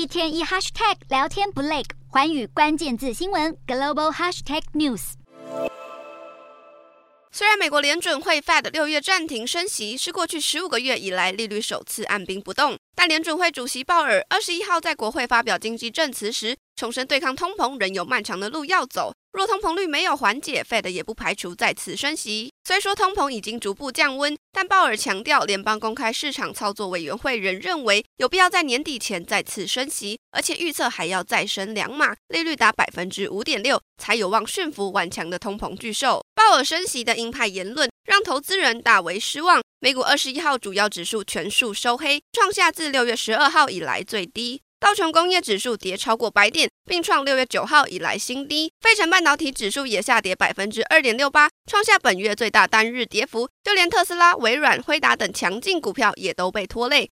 一天一 hashtag 聊天不累，环宇关键字新闻 global hashtag news。虽然美国联准会 Fed 六月暂停升息，是过去十五个月以来利率首次按兵不动，但联准会主席鲍尔二十一号在国会发表经济证词时，重申对抗通膨仍有漫长的路要走。若通膨率没有缓解，Fed 也不排除再次升息。虽说通膨已经逐步降温，但鲍尔强调，联邦公开市场操作委员会仍认为有必要在年底前再次升息，而且预测还要再升两码，利率达百分之五点六，才有望驯服顽强的通膨巨兽。鲍尔升息的鹰派言论让投资人大为失望。美股二十一号主要指数全数收黑，创下自六月十二号以来最低。道琼工业指数跌超过百点，并创六月九号以来新低。费城半导体指数也下跌百分之二点六八，创下本月最大单日跌幅。就连特斯拉、微软、辉达等强劲股票也都被拖累。